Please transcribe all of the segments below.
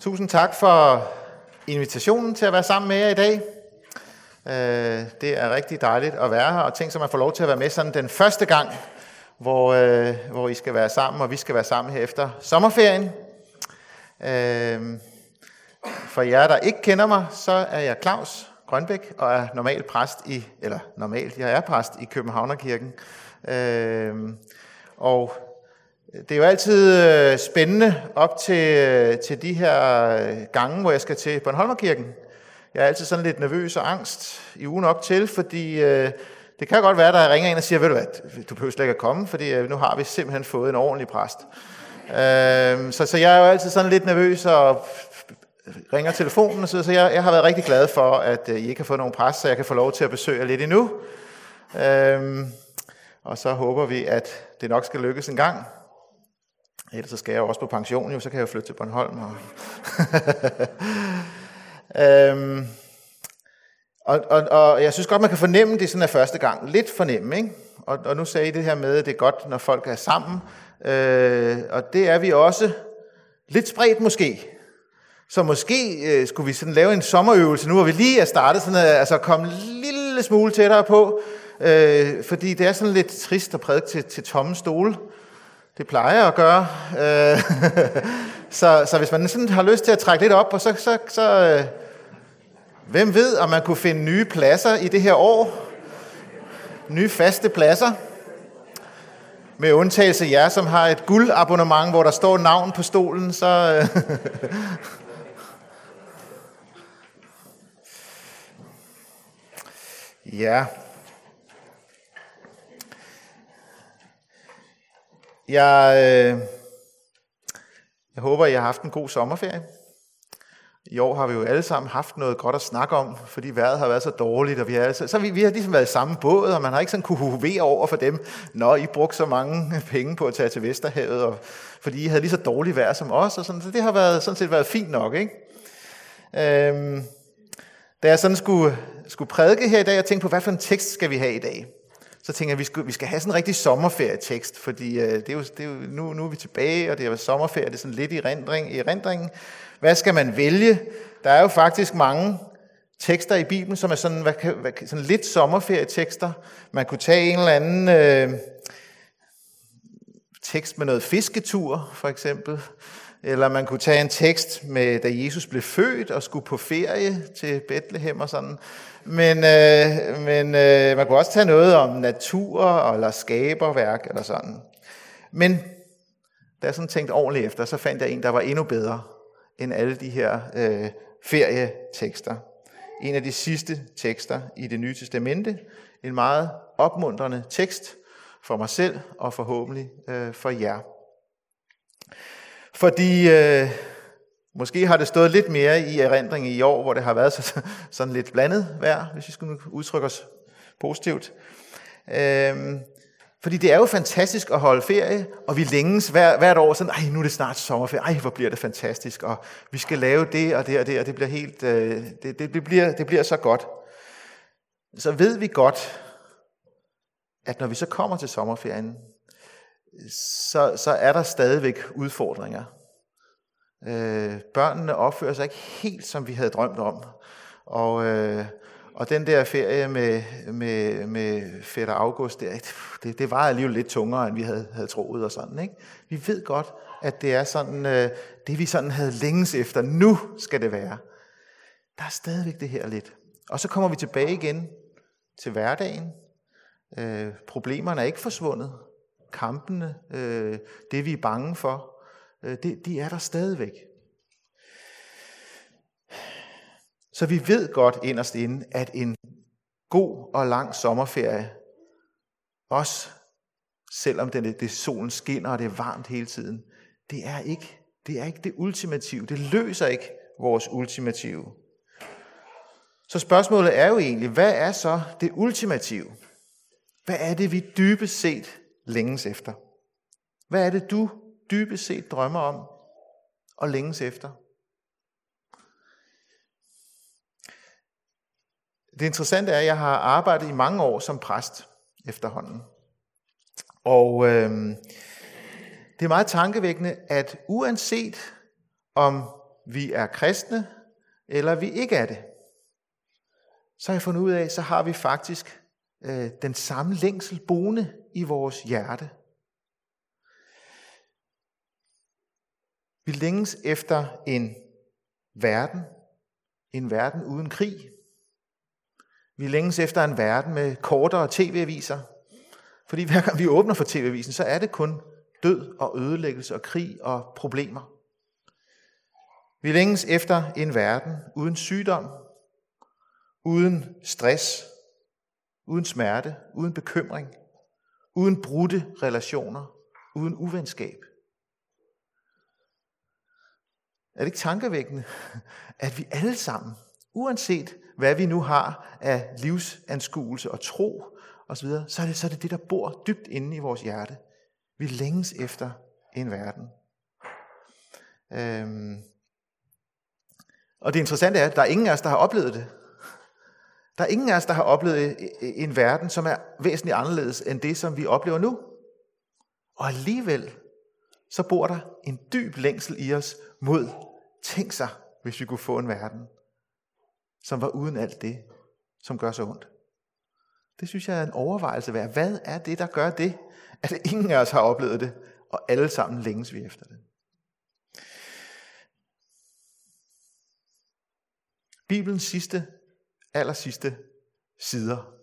Tusind tak for invitationen til at være sammen med jer i dag. Øh, det er rigtig dejligt at være her, og tænk som man får lov til at være med sådan den første gang, hvor, øh, hvor I skal være sammen, og vi skal være sammen her efter sommerferien. Øh, for jer, der ikke kender mig, så er jeg Claus Grønbæk, og er normal præst i, eller normalt, jeg er præst i Københavnerkirken. Og det er jo altid øh, spændende op til, øh, til de her øh, gange, hvor jeg skal til Bornholmerkirken. Jeg er altid sådan lidt nervøs og angst i ugen op til, fordi øh, det kan godt være, at der ringer en og siger, ved du hvad, du behøver slet ikke at komme, fordi nu har vi simpelthen fået en ordentlig præst. Øh, så, så jeg er jo altid sådan lidt nervøs og ringer telefonen og så, så jeg, jeg har været rigtig glad for, at I ikke har fået nogen præst, så jeg kan få lov til at besøge jer lidt endnu. Øh, og så håber vi, at det nok skal lykkes en gang. Ellers så skal jeg jo også på pension, jo, så kan jeg jo flytte til Bornholm. Og øhm, og, og, og jeg synes godt, man kan fornemme det sådan af første gang. Lidt fornemme, ikke? Og, og nu sagde I det her med, at det er godt, når folk er sammen. Øh, og det er vi også lidt spredt måske. Så måske øh, skulle vi sådan lave en sommerøvelse nu, hvor vi lige er startet, sådan at altså komme en lille smule tættere på. Øh, fordi det er sådan lidt trist at prædike til, til tomme stole. Det plejer jeg at gøre. Øh, så, så hvis man sådan har lyst til at trække lidt op, og så, så, så øh, hvem ved, om man kunne finde nye pladser i det her år? Nye faste pladser? Med undtagelse af jer, som har et guldabonnement, hvor der står navn på stolen, så... Øh, ja. Jeg, øh, jeg håber, I har haft en god sommerferie. I år har vi jo alle sammen haft noget godt at snakke om, fordi vejret har været så dårligt, og vi har, altså, så vi, vi har ligesom været i samme båd, og man har ikke sådan kunne hovere over for dem, når I brugte så mange penge på at tage til Vesterhavet, og, fordi I havde lige så dårligt vejr som os, og sådan, så det har været, sådan set været fint nok. Ikke? Øhm, da jeg sådan skulle, skulle prædike her i dag, jeg tænkte på, hvad for en tekst skal vi have i dag? Så tænker jeg, at vi skal, vi skal have sådan en rigtig sommerferietekst, fordi øh, det er jo, det er jo, nu, nu er vi tilbage, og det er sommerferie, det er sådan lidt i rendring, i rendringen. Hvad skal man vælge? Der er jo faktisk mange tekster i Bibelen, som er sådan, hvad, hvad, sådan lidt sommerferietekster. Man kunne tage en eller anden øh, tekst med noget fisketur, for eksempel. Eller man kunne tage en tekst med, da Jesus blev født og skulle på ferie til Bethlehem og sådan. Men, øh, men øh, man kunne også tage noget om natur eller skaberværk eller sådan. Men da jeg sådan tænkte ordentligt efter, så fandt jeg en, der var endnu bedre end alle de her øh, ferietekster. En af de sidste tekster i det nye testamente. En meget opmuntrende tekst for mig selv og forhåbentlig øh, for jer. Fordi øh, måske har det stået lidt mere i erindring i år, hvor det har været så, sådan lidt blandet vejr, hvis vi skulle udtrykke os positivt. Øh, fordi det er jo fantastisk at holde ferie, og vi længes hver, hvert år sådan, ej, nu er det snart sommerferie, ej, hvor bliver det fantastisk, og vi skal lave det og det og det, og det bliver helt, øh, det, det, det, bliver, det bliver så godt. Så ved vi godt, at når vi så kommer til sommerferien, så, så er der stadigvæk udfordringer. Øh, børnene opfører sig ikke helt, som vi havde drømt om. Og, øh, og den der ferie med, med, med fætter August, der, det, det var alligevel lidt tungere, end vi havde, havde troet og sådan. Ikke? Vi ved godt, at det er sådan, øh, det vi sådan havde længes efter. Nu skal det være. Der er stadigvæk det her lidt. Og så kommer vi tilbage igen til hverdagen. Øh, problemerne er ikke forsvundet kampene, øh, det vi er bange for, øh, det, de er der stadigvæk. Så vi ved godt inderst inde, at en god og lang sommerferie, også selvom det, det solen skinner og det er varmt hele tiden, det er ikke det, er ikke det ultimative. Det løser ikke vores ultimative. Så spørgsmålet er jo egentlig, hvad er så det ultimative? Hvad er det, vi dybest set længes efter? Hvad er det, du dybest set drømmer om og længes efter? Det interessante er, at jeg har arbejdet i mange år som præst efterhånden. Og øh, det er meget tankevækkende, at uanset om vi er kristne, eller vi ikke er det, så har jeg fundet ud af, så har vi faktisk øh, den samme længsel boende i vores hjerte. Vi længes efter en verden, en verden uden krig. Vi længes efter en verden med kortere tv-aviser. Fordi hver gang vi åbner for tv-avisen, så er det kun død og ødelæggelse og krig og problemer. Vi længes efter en verden uden sygdom, uden stress, uden smerte, uden bekymring, uden brudte relationer, uden uvenskab. Er det ikke tankevækkende, at vi alle sammen, uanset hvad vi nu har af livsanskuelse og tro osv., så er det så er det, det, der bor dybt inde i vores hjerte. Vi længes efter en verden. Øhm. Og det interessante er, at der er ingen af os, der har oplevet det. Der er ingen af os, der har oplevet en verden, som er væsentligt anderledes end det, som vi oplever nu. Og alligevel, så bor der en dyb længsel i os mod, tænk sig, hvis vi kunne få en verden, som var uden alt det, som gør så ondt. Det synes jeg er en overvejelse værd. Hvad er det, der gør det, at ingen af os har oplevet det, og alle sammen længes vi efter det? Bibelens sidste, aller sidste sider,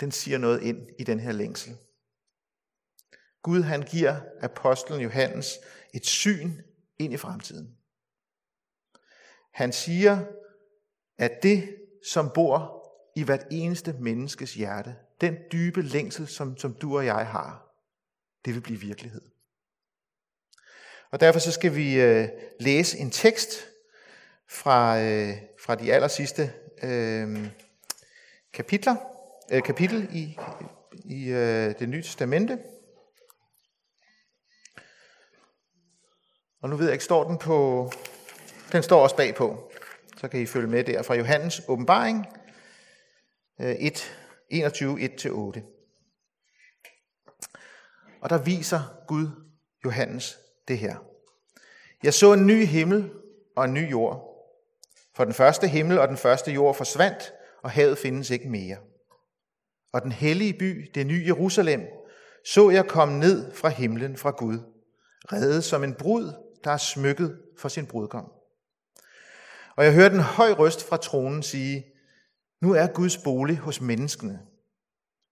den siger noget ind i den her længsel. Gud han giver apostlen Johannes et syn ind i fremtiden. Han siger, at det, som bor i hvert eneste menneskes hjerte, den dybe længsel, som, som du og jeg har, det vil blive virkelighed. Og derfor så skal vi øh, læse en tekst fra, øh, fra de aller sidste øh, kapitler, øh, kapitel i, i øh, det nye testamente. Og nu ved jeg ikke, står den på... Den står også bagpå. Så kan I følge med der fra Johannes åbenbaring 1, 21, 1-8. Og der viser Gud Johannes det her. Jeg så en ny himmel og en ny jord. For den første himmel og den første jord forsvandt, og havet findes ikke mere. Og den hellige by, det nye Jerusalem, så jeg komme ned fra himlen fra Gud, reddet som en brud, der er smykket for sin brudgom. Og jeg hørte en høj røst fra tronen sige, nu er Guds bolig hos menneskene.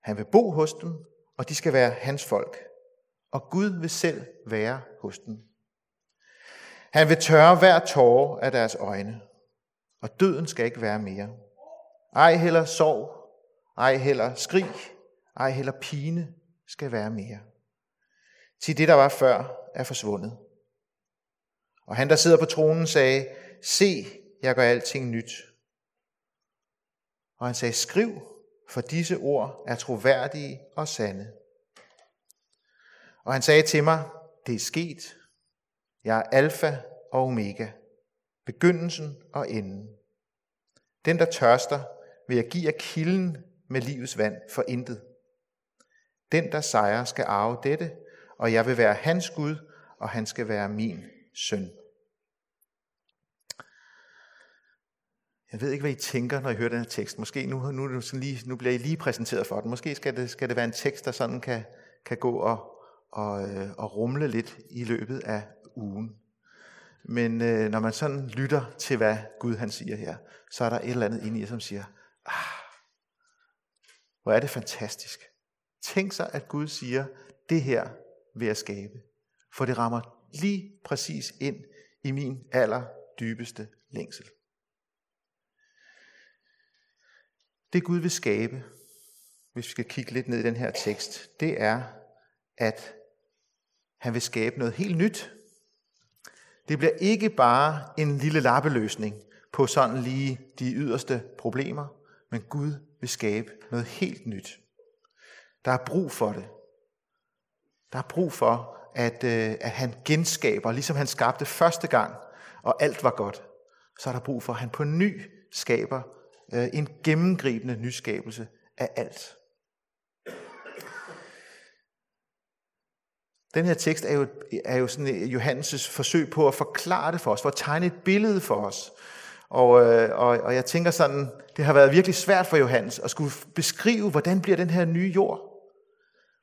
Han vil bo hos dem, og de skal være hans folk. Og Gud vil selv være hos dem. Han vil tørre hver tårer af deres øjne, og døden skal ikke være mere. Ej heller sorg, ej heller skrig, ej heller pine skal være mere. Til det, der var før, er forsvundet. Og han, der sidder på tronen, sagde, se, jeg gør alting nyt. Og han sagde, skriv, for disse ord er troværdige og sande. Og han sagde til mig, det er sket. Jeg er alfa og omega, begyndelsen og enden. Den, der tørster, vil jeg give af kilden med livets vand for intet. Den, der sejrer, skal arve dette, og jeg vil være hans Gud, og han skal være min søn. Jeg ved ikke, hvad I tænker, når I hører den her tekst. Måske nu, nu, nu, sådan lige, nu bliver I lige præsenteret for den. Måske skal det, skal det være en tekst, der sådan kan, kan gå og, og, øh, og rumle lidt i løbet af ugen. Men øh, når man sådan lytter til, hvad Gud han siger her, så er der et eller andet inde i jer, som siger, ah, hvor er det fantastisk. Tænk sig, at Gud siger, det her vil jeg skabe. For det rammer lige præcis ind i min aller dybeste længsel. Det Gud vil skabe, hvis vi skal kigge lidt ned i den her tekst, det er, at han vil skabe noget helt nyt. Det bliver ikke bare en lille lappeløsning på sådan lige de yderste problemer, men Gud vil skabe noget helt nyt. Der er brug for det. Der er brug for, at, øh, at han genskaber, ligesom han skabte første gang, og alt var godt. Så er der brug for, at han på ny skaber øh, en gennemgribende nyskabelse af alt. Den her tekst er jo, er jo sådan øh, Johannes' forsøg på at forklare det for os, for at tegne et billede for os. Og, øh, og, og jeg tænker sådan, det har været virkelig svært for Johannes at skulle beskrive, hvordan bliver den her nye jord.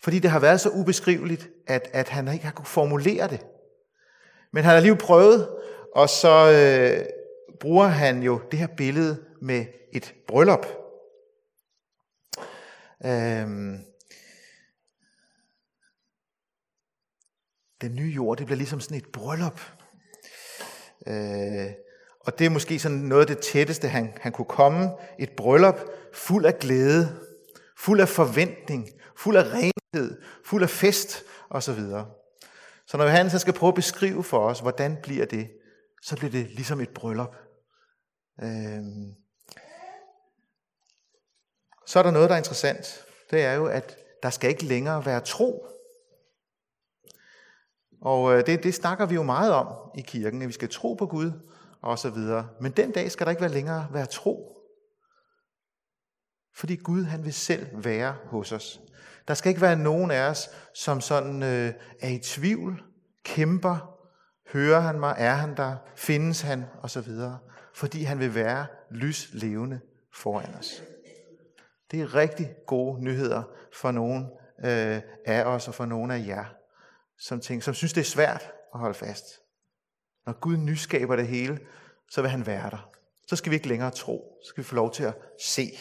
Fordi det har været så ubeskriveligt, at, at han ikke har kunne formulere det. Men han har lige prøvet, og så øh, bruger han jo det her billede med et bryllup. Øhm, den nye jord, det bliver ligesom sådan et bryllup. Øh, og det er måske sådan noget af det tætteste, han, han kunne komme. Et bryllup fuld af glæde, fuld af forventning, fuld af renhed, fuld af fest osv. Så når Johannes skal prøve at beskrive for os, hvordan bliver det, så bliver det ligesom et bryllup. Øhm. Så er der noget, der er interessant. Det er jo, at der skal ikke længere være tro. Og øh, det, det snakker vi jo meget om i kirken, at vi skal tro på Gud og så videre. Men den dag skal der ikke være længere være tro. Fordi Gud han vil selv være hos os. Der skal ikke være nogen af os, som sådan øh, er i tvivl, kæmper, hører han mig, er han der, findes han, og så videre. Fordi han vil være lys levende foran os. Det er rigtig gode nyheder for nogen øh, af os og for nogen af jer, som, tænker, som synes, det er svært at holde fast. Når Gud nyskaber det hele, så vil han være der. Så skal vi ikke længere tro. Så skal vi få lov til at se.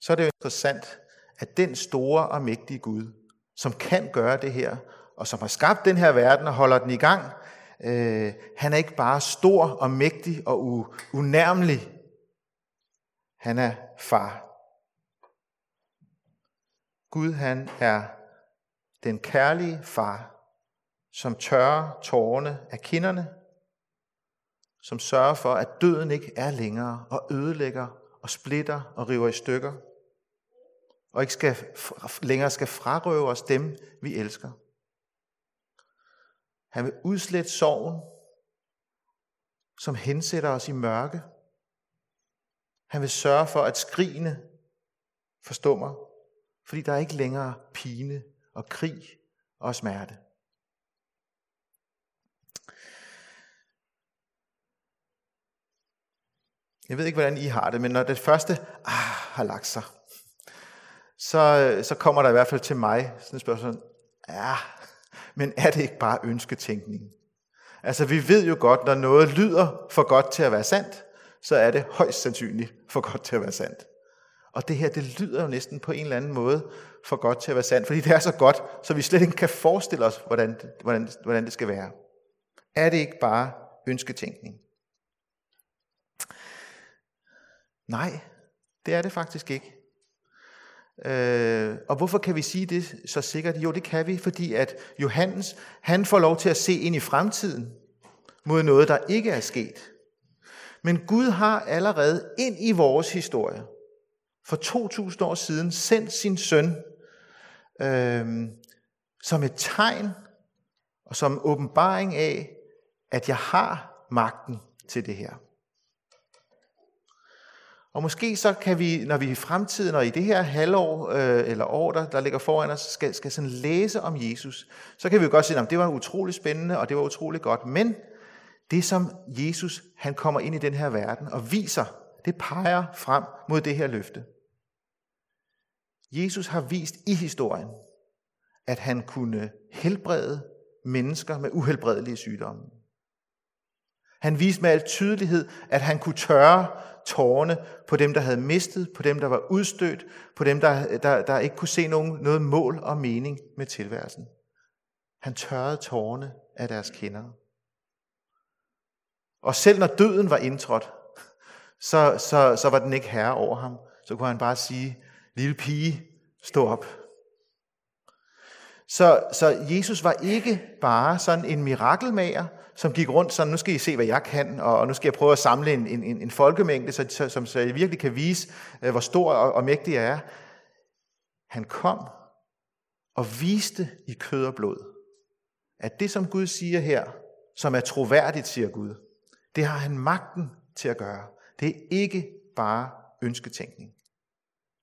Så er det jo interessant, at den store og mægtige Gud, som kan gøre det her, og som har skabt den her verden og holder den i gang, øh, han er ikke bare stor og mægtig og unærmelig. Han er far. Gud han er den kærlige far, som tørrer tårerne af kinderne, som sørger for, at døden ikke er længere og ødelægger og splitter og river i stykker, og ikke skal, længere skal frarøve os dem, vi elsker. Han vil udslette sorgen, som hensætter os i mørke. Han vil sørge for, at skrigene forstummer, fordi der er ikke længere pine og krig og smerte. Jeg ved ikke, hvordan I har det, men når det første ah, har lagt sig, så, så kommer der i hvert fald til mig sådan et spørgsmål. Ja, men er det ikke bare ønsketænkning? Altså, vi ved jo godt, når noget lyder for godt til at være sandt, så er det højst sandsynligt for godt til at være sandt. Og det her, det lyder jo næsten på en eller anden måde for godt til at være sandt, fordi det er så godt, så vi slet ikke kan forestille os, hvordan, hvordan, hvordan det skal være. Er det ikke bare ønsketænkning? Nej, det er det faktisk ikke. Øh, og hvorfor kan vi sige det så sikkert? Jo, det kan vi, fordi at Johannes, han får lov til at se ind i fremtiden mod noget, der ikke er sket. Men Gud har allerede ind i vores historie, for 2000 år siden, sendt sin søn øh, som et tegn og som åbenbaring af, at jeg har magten til det her. Og måske så kan vi, når vi i fremtiden og i det her halvår øh, eller år, der, der ligger foran os, skal, skal sådan læse om Jesus, så kan vi jo godt sige, at det var utrolig spændende, og det var utrolig godt. Men det, som Jesus han kommer ind i den her verden og viser, det peger frem mod det her løfte. Jesus har vist i historien, at han kunne helbrede mennesker med uhelbredelige sygdomme. Han viste med al tydelighed, at han kunne tørre tårne på dem, der havde mistet, på dem, der var udstødt, på dem, der, der, der ikke kunne se nogen, noget mål og mening med tilværelsen. Han tørrede tårne af deres kinder. Og selv når døden var indtrådt, så, så, så var den ikke herre over ham. Så kunne han bare sige, lille pige, stå op. Så, så Jesus var ikke bare sådan en mirakelmager, som gik rundt sådan, nu skal I se, hvad jeg kan, og nu skal jeg prøve at samle en, en, en folkemængde, så, så, som, så jeg virkelig kan vise, øh, hvor stor og, og mægtig jeg er. Han kom og viste i kød og blod, at det, som Gud siger her, som er troværdigt, siger Gud, det har han magten til at gøre. Det er ikke bare ønsketænkning.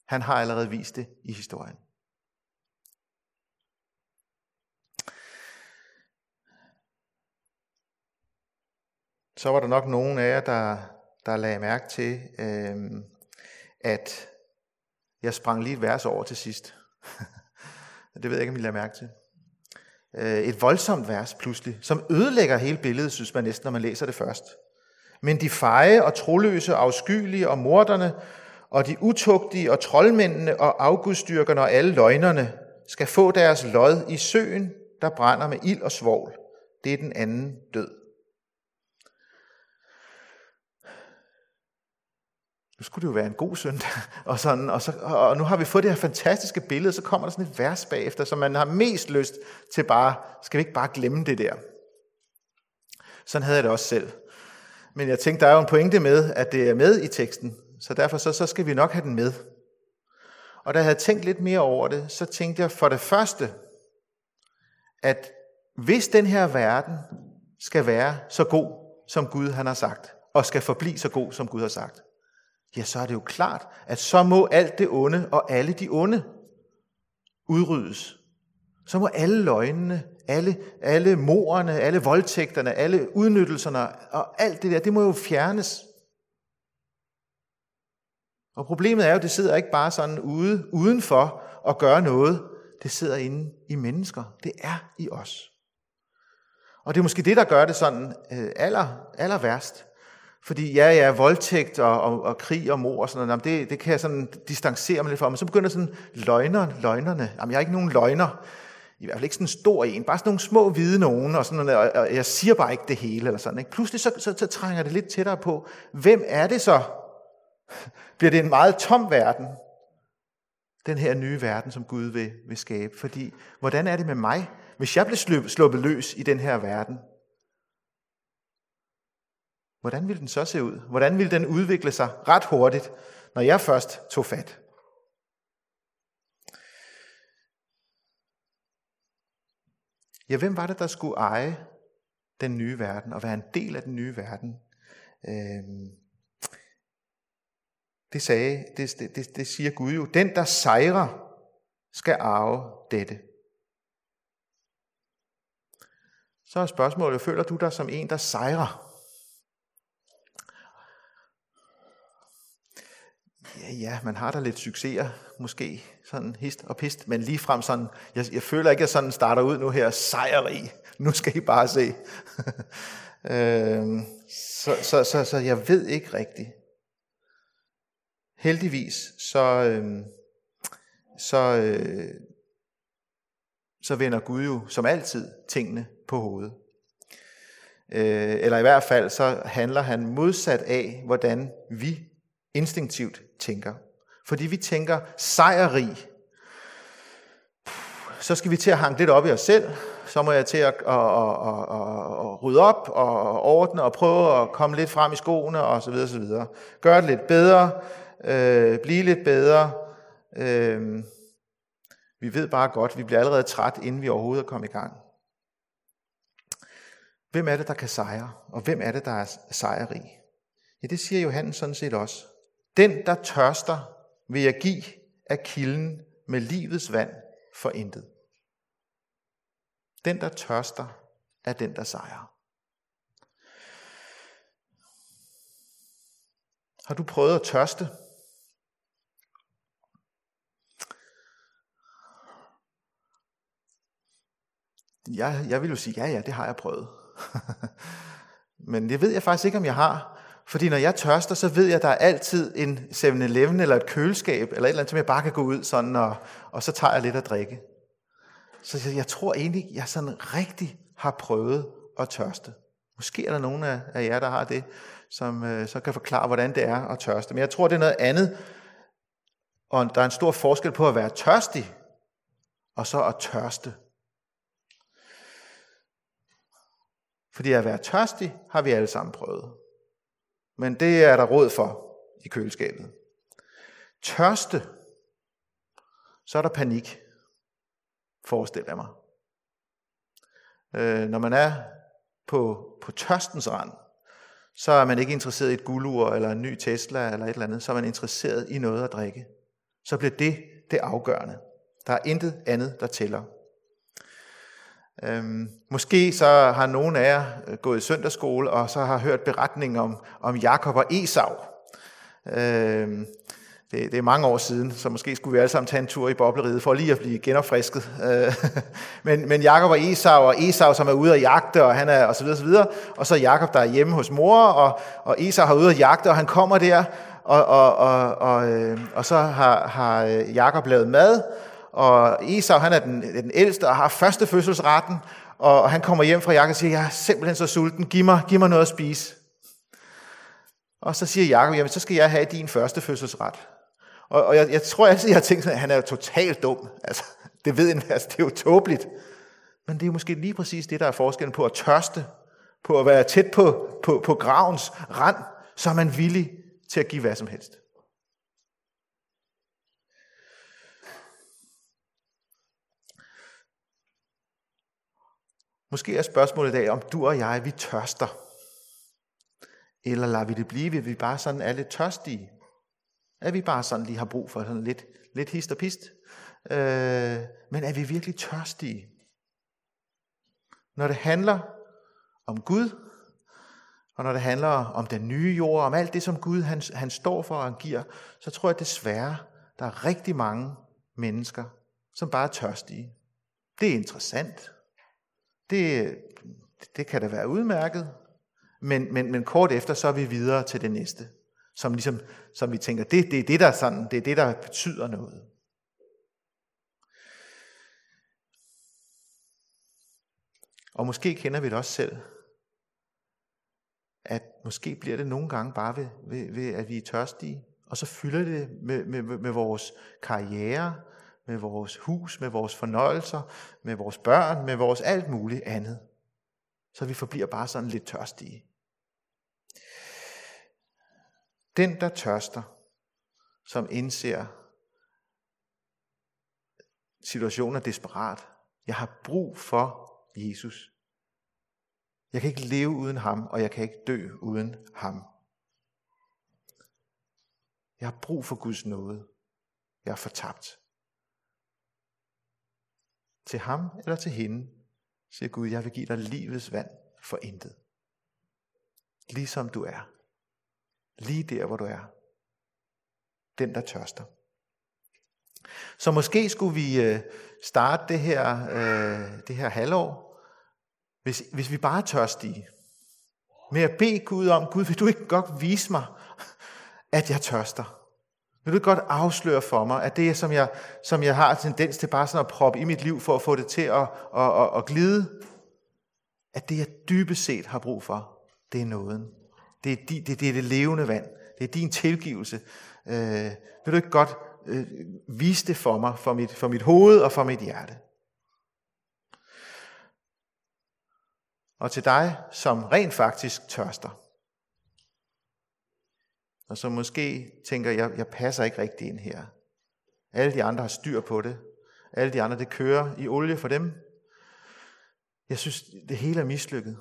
Han har allerede vist det i historien. Så var der nok nogen af jer, der, der lagde mærke til, øh, at jeg sprang lige et vers over til sidst. det ved jeg ikke, om I lader mærke til. Øh, et voldsomt vers pludselig, som ødelægger hele billedet, synes man næsten, når man læser det først. Men de feje og troløse, afskyelige og morderne, og de utugtige og troldmændene og afgudstyrkerne og alle løgnerne, skal få deres lod i søen, der brænder med ild og svovl. Det er den anden død. nu skulle det jo være en god søndag, og, sådan, og, så, og nu har vi fået det her fantastiske billede, så kommer der sådan et vers bagefter, så man har mest lyst til bare, skal vi ikke bare glemme det der? Sådan havde jeg det også selv. Men jeg tænkte, der er jo en pointe med, at det er med i teksten, så derfor så, så skal vi nok have den med. Og da jeg havde tænkt lidt mere over det, så tænkte jeg for det første, at hvis den her verden skal være så god, som Gud han har sagt, og skal forblive så god, som Gud har sagt, ja, så er det jo klart, at så må alt det onde og alle de onde udryddes. Så må alle løgnene, alle, alle morerne, alle voldtægterne, alle udnyttelserne og alt det der, det må jo fjernes. Og problemet er jo, at det sidder ikke bare sådan ude, udenfor og gør noget. Det sidder inde i mennesker. Det er i os. Og det er måske det, der gør det sådan øh, aller, aller værst. Fordi ja, ja, voldtægt og, og, og krig og mor og sådan noget, det, det kan jeg sådan distancere mig lidt fra. Men så begynder sådan løgner, løgnerne. Jamen, jeg er ikke nogen løgner. I hvert fald ikke sådan en stor en. Bare sådan nogle små hvide nogen, og, sådan noget, og jeg siger bare ikke det hele. Eller sådan, ikke? Pludselig så, så, så trænger det lidt tættere på. Hvem er det så? Bliver det en meget tom verden? Den her nye verden, som Gud vil, vil skabe. Fordi, hvordan er det med mig? Hvis jeg bliver sluppet løs i den her verden, hvordan vil den så se ud? Hvordan vil den udvikle sig ret hurtigt, når jeg først tog fat? Ja, hvem var det, der skulle eje den nye verden og være en del af den nye verden? Øhm, det, sagde, det, det, det siger Gud jo. Den, der sejrer, skal arve dette. Så er spørgsmålet, føler du dig som en, der sejrer? Ja, ja, man har da lidt succeser, måske sådan hist og pist, men lige frem sådan, jeg, jeg føler ikke, at jeg sådan starter ud nu her, sejrig, nu skal I bare se. øhm, så, så, så, så jeg ved ikke rigtigt. Heldigvis, så, øhm, så, øh, så vender Gud jo som altid tingene på hovedet. Øh, eller i hvert fald så handler han modsat af, hvordan vi instinktivt tænker. Fordi vi tænker sejrrig, så skal vi til at hanke lidt op i os selv, så må jeg til at, at, at, at, at rydde op og ordne og prøve at komme lidt frem i skoene og så videre, så videre. Gøre det lidt bedre, øh, blive lidt bedre. Øh, vi ved bare godt, vi bliver allerede træt, inden vi overhovedet er kommet i gang. Hvem er det, der kan sejre? Og hvem er det, der er sejrrig? Ja, det siger Johannes sådan set også. Den, der tørster, vil jeg give af kilden med livets vand for intet. Den, der tørster, er den, der sejrer. Har du prøvet at tørste? Jeg, jeg vil jo sige, ja, ja, det har jeg prøvet. Men det ved jeg faktisk ikke, om jeg har. Fordi når jeg tørster, så ved jeg, at der er altid en 7-Eleven eller et køleskab, eller et eller andet, som jeg bare kan gå ud sådan, og, og så tager jeg lidt at drikke. Så jeg, jeg tror egentlig, jeg sådan rigtig har prøvet at tørste. Måske er der nogen af, af jer, der har det, som øh, så kan forklare, hvordan det er at tørste. Men jeg tror, det er noget andet, og der er en stor forskel på at være tørstig, og så at tørste. Fordi at være tørstig har vi alle sammen prøvet. Men det er der råd for i køleskabet. Tørste, så er der panik, forestiller jeg mig. Øh, når man er på, på tørstens rand, så er man ikke interesseret i et guldur eller en ny Tesla eller et eller andet, så er man interesseret i noget at drikke. så bliver det det afgørende. Der er intet andet, der tæller. Øhm, måske så har nogen af jer øh, gået i søndagsskole, og så har hørt beretningen om, om Jakob og Esau. Øhm, det, det er mange år siden, så måske skulle vi alle sammen tage en tur i bobleriet for lige at blive genopfrisket. Øh, men, men Jakob og Esau, og Esau som er ude at jagte, og han er og så videre, og så videre. Og så Jakob, der er hjemme hos mor, og, og Esau har ude at jagte, og han kommer der, og, og, og, og, og, og så har, har øh, Jakob lavet mad, og Esau, han er den, den ældste og har første fødselsretten, og han kommer hjem fra Jakob og siger, jeg er simpelthen så sulten, giv mig, giv mig noget at spise. Og så siger Jakob, jamen så skal jeg have din første fødselsret. Og, og jeg, jeg tror altid, jeg har tænkt, at han er totalt dum. Altså, det ved en, altså, det er jo tåbeligt. Men det er måske lige præcis det, der er forskellen på at tørste, på at være tæt på, på, på gravens rand, så er man villig til at give hvad som helst. Måske er spørgsmålet i dag, om du og jeg, vi tørster. Eller lader vi det blive, at vi bare sådan er lidt tørstige? At vi bare sådan lige har brug for sådan lidt, lidt hist og pist? Øh, men er vi virkelig tørstige? Når det handler om Gud, og når det handler om den nye jord, om alt det, som Gud han, han står for og han giver, så tror jeg desværre, der er rigtig mange mennesker, som bare er tørstige. Det er interessant. Det, det kan da være udmærket, men, men, men kort efter, så er vi videre til det næste, som, ligesom, som vi tænker, det, det er det, der sådan, det er det, der betyder noget. Og måske kender vi det også selv, at måske bliver det nogle gange bare ved, ved, ved at vi er tørstige, og så fylder det med, med, med vores karriere, med vores hus, med vores fornøjelser, med vores børn, med vores alt muligt andet. Så vi forbliver bare sådan lidt tørstige. Den, der tørster, som indser, situationen er desperat. Jeg har brug for Jesus. Jeg kan ikke leve uden ham, og jeg kan ikke dø uden ham. Jeg har brug for Guds nåde. Jeg er fortabt. Til ham eller til hende, siger Gud, jeg vil give dig livets vand for intet. Ligesom du er. Lige der, hvor du er. Den, der tørster. Så måske skulle vi øh, starte det her, øh, det her halvår, hvis, hvis vi bare er tørstige, med at bede Gud om, Gud, vil du ikke godt vise mig, at jeg tørster? Vil du godt afsløre for mig, at det, som jeg, som jeg har tendens til bare sådan at proppe i mit liv for at få det til at, at, at, at glide, at det, jeg dybest set har brug for, det er nåden. Det er, det, det, det, er det levende vand. Det er din tilgivelse. Øh, vil du ikke godt øh, vise det for mig, for mit, for mit hoved og for mit hjerte? Og til dig, som rent faktisk tørster, og som måske tænker, jeg, jeg passer ikke rigtig ind her. Alle de andre har styr på det. Alle de andre, det kører i olie for dem. Jeg synes, det hele er mislykket.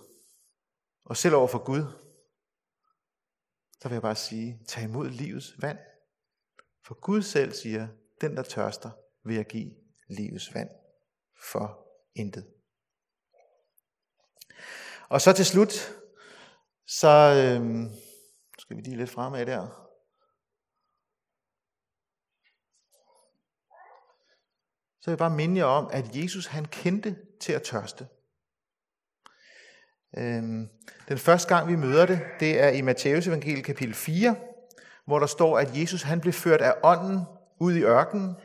Og selv over for Gud, så vil jeg bare sige, tag imod livets vand. For Gud selv siger, den der tørster, vil jeg give livets vand for intet. Og så til slut, så, Øh, skal vi lige lidt fremad der? Så vil jeg bare minde jer om, at Jesus han kendte til at tørste. Øhm, den første gang vi møder det, det er i Matteus evangelie kapitel 4, hvor der står, at Jesus han blev ført af ånden ud i ørkenen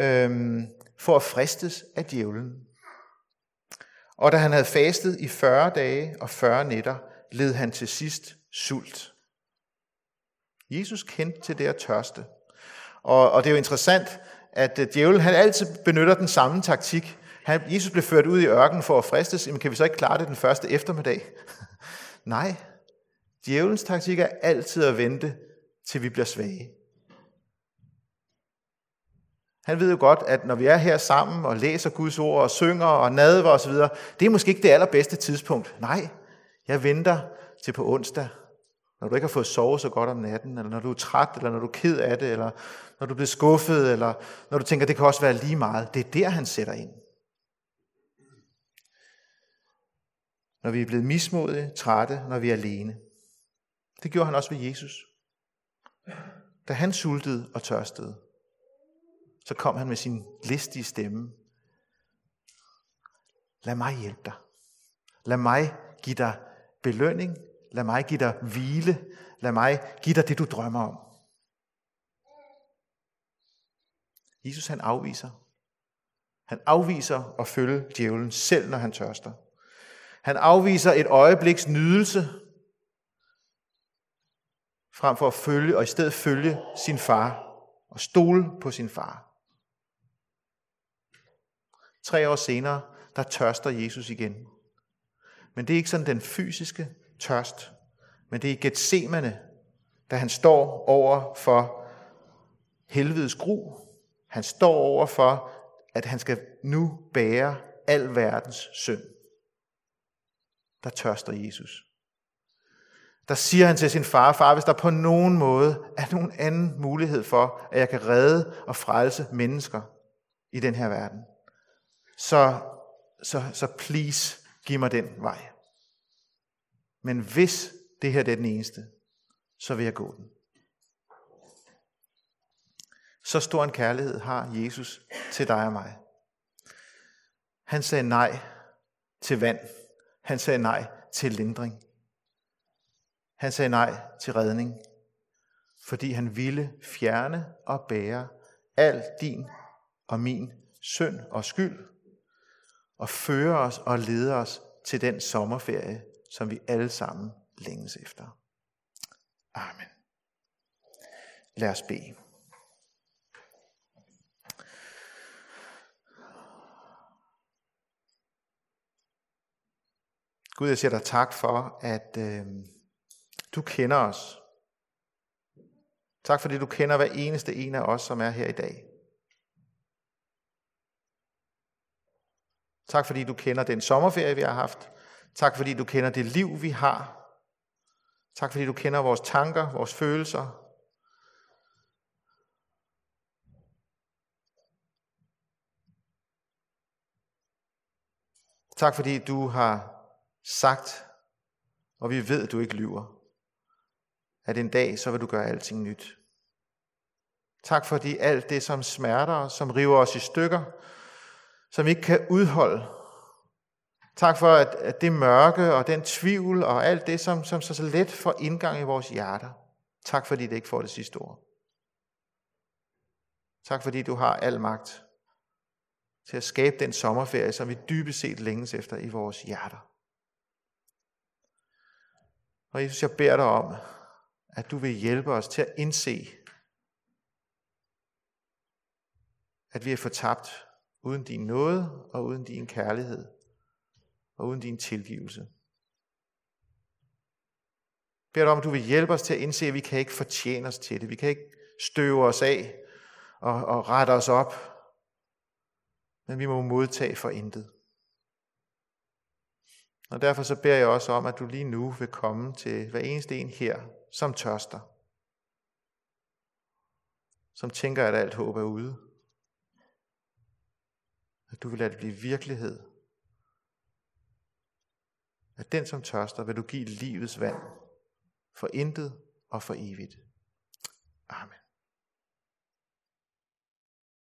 øhm, for at fristes af djævlen. Og da han havde fastet i 40 dage og 40 nætter, led han til sidst sult. Jesus kendte til det at tørste. Og, og det er jo interessant, at øh, djævlen han altid benytter den samme taktik. Han, Jesus blev ført ud i ørkenen for at fristes. Jamen, kan vi så ikke klare det den første eftermiddag? Nej. Djævelens taktik er altid at vente, til vi bliver svage. Han ved jo godt, at når vi er her sammen og læser Guds ord og synger og nadver osv., det er måske ikke det allerbedste tidspunkt. Nej, jeg venter til på onsdag, Når du ikke har fået sovet så godt om natten, eller når du er træt, eller når du er ked af det, eller når du bliver skuffet, eller når du tænker, det kan også være lige meget. Det er der, han sætter ind. Når vi er blevet mismodige, trætte, når vi er alene. Det gjorde han også ved Jesus. Da han sultede og tørstede, så kom han med sin listige stemme. Lad mig hjælpe dig. Lad mig give dig belønning. Lad mig give dig hvile. Lad mig give dig det, du drømmer om. Jesus han afviser. Han afviser at følge djævlen selv, når han tørster. Han afviser et øjebliks nydelse, frem for at følge, og i stedet følge sin far og stole på sin far. Tre år senere, der tørster Jesus igen. Men det er ikke sådan den fysiske tørst, men det er i Gethsemane, da han står over for helvedes gru. Han står over for, at han skal nu bære al verdens synd. Der tørster Jesus. Der siger han til sin far, far, hvis der på nogen måde er nogen anden mulighed for, at jeg kan redde og frelse mennesker i den her verden, så, så, så please, giv mig den vej. Men hvis det her det er den eneste, så vil jeg gå den. Så stor en kærlighed har Jesus til dig og mig. Han sagde nej til vand. Han sagde nej til lindring. Han sagde nej til redning, fordi han ville fjerne og bære al din og min synd og skyld, og føre os og lede os til den sommerferie, som vi alle sammen længes efter. Amen. Lad os bede. Gud, jeg siger dig tak for, at øh, du kender os. Tak fordi du kender hver eneste en af os, som er her i dag. Tak fordi du kender den sommerferie, vi har haft. Tak fordi du kender det liv, vi har. Tak fordi du kender vores tanker, vores følelser. Tak fordi du har sagt, og vi ved, at du ikke lyver, at en dag så vil du gøre alting nyt. Tak fordi alt det, som smerter os, som river os i stykker, som vi ikke kan udholde, Tak for, at, det mørke og den tvivl og alt det, som, som så, så let får indgang i vores hjerter. Tak fordi det ikke får det sidste ord. Tak fordi du har al magt til at skabe den sommerferie, som vi dybest set længes efter i vores hjerter. Og Jesus, jeg beder dig om, at du vil hjælpe os til at indse, at vi er fortabt uden din nåde og uden din kærlighed og uden din tilgivelse. Jeg beder dig om, at du vil hjælpe os til at indse, at vi kan ikke fortjene os til det. Vi kan ikke støve os af og, og rette os op, men vi må modtage for intet. Og derfor så beder jeg også om, at du lige nu vil komme til hver eneste en her, som tørster. Som tænker, at alt håb er ude. At du vil lade det blive virkelighed at den, som tørster, vil du give livets vand for intet og for evigt. Amen.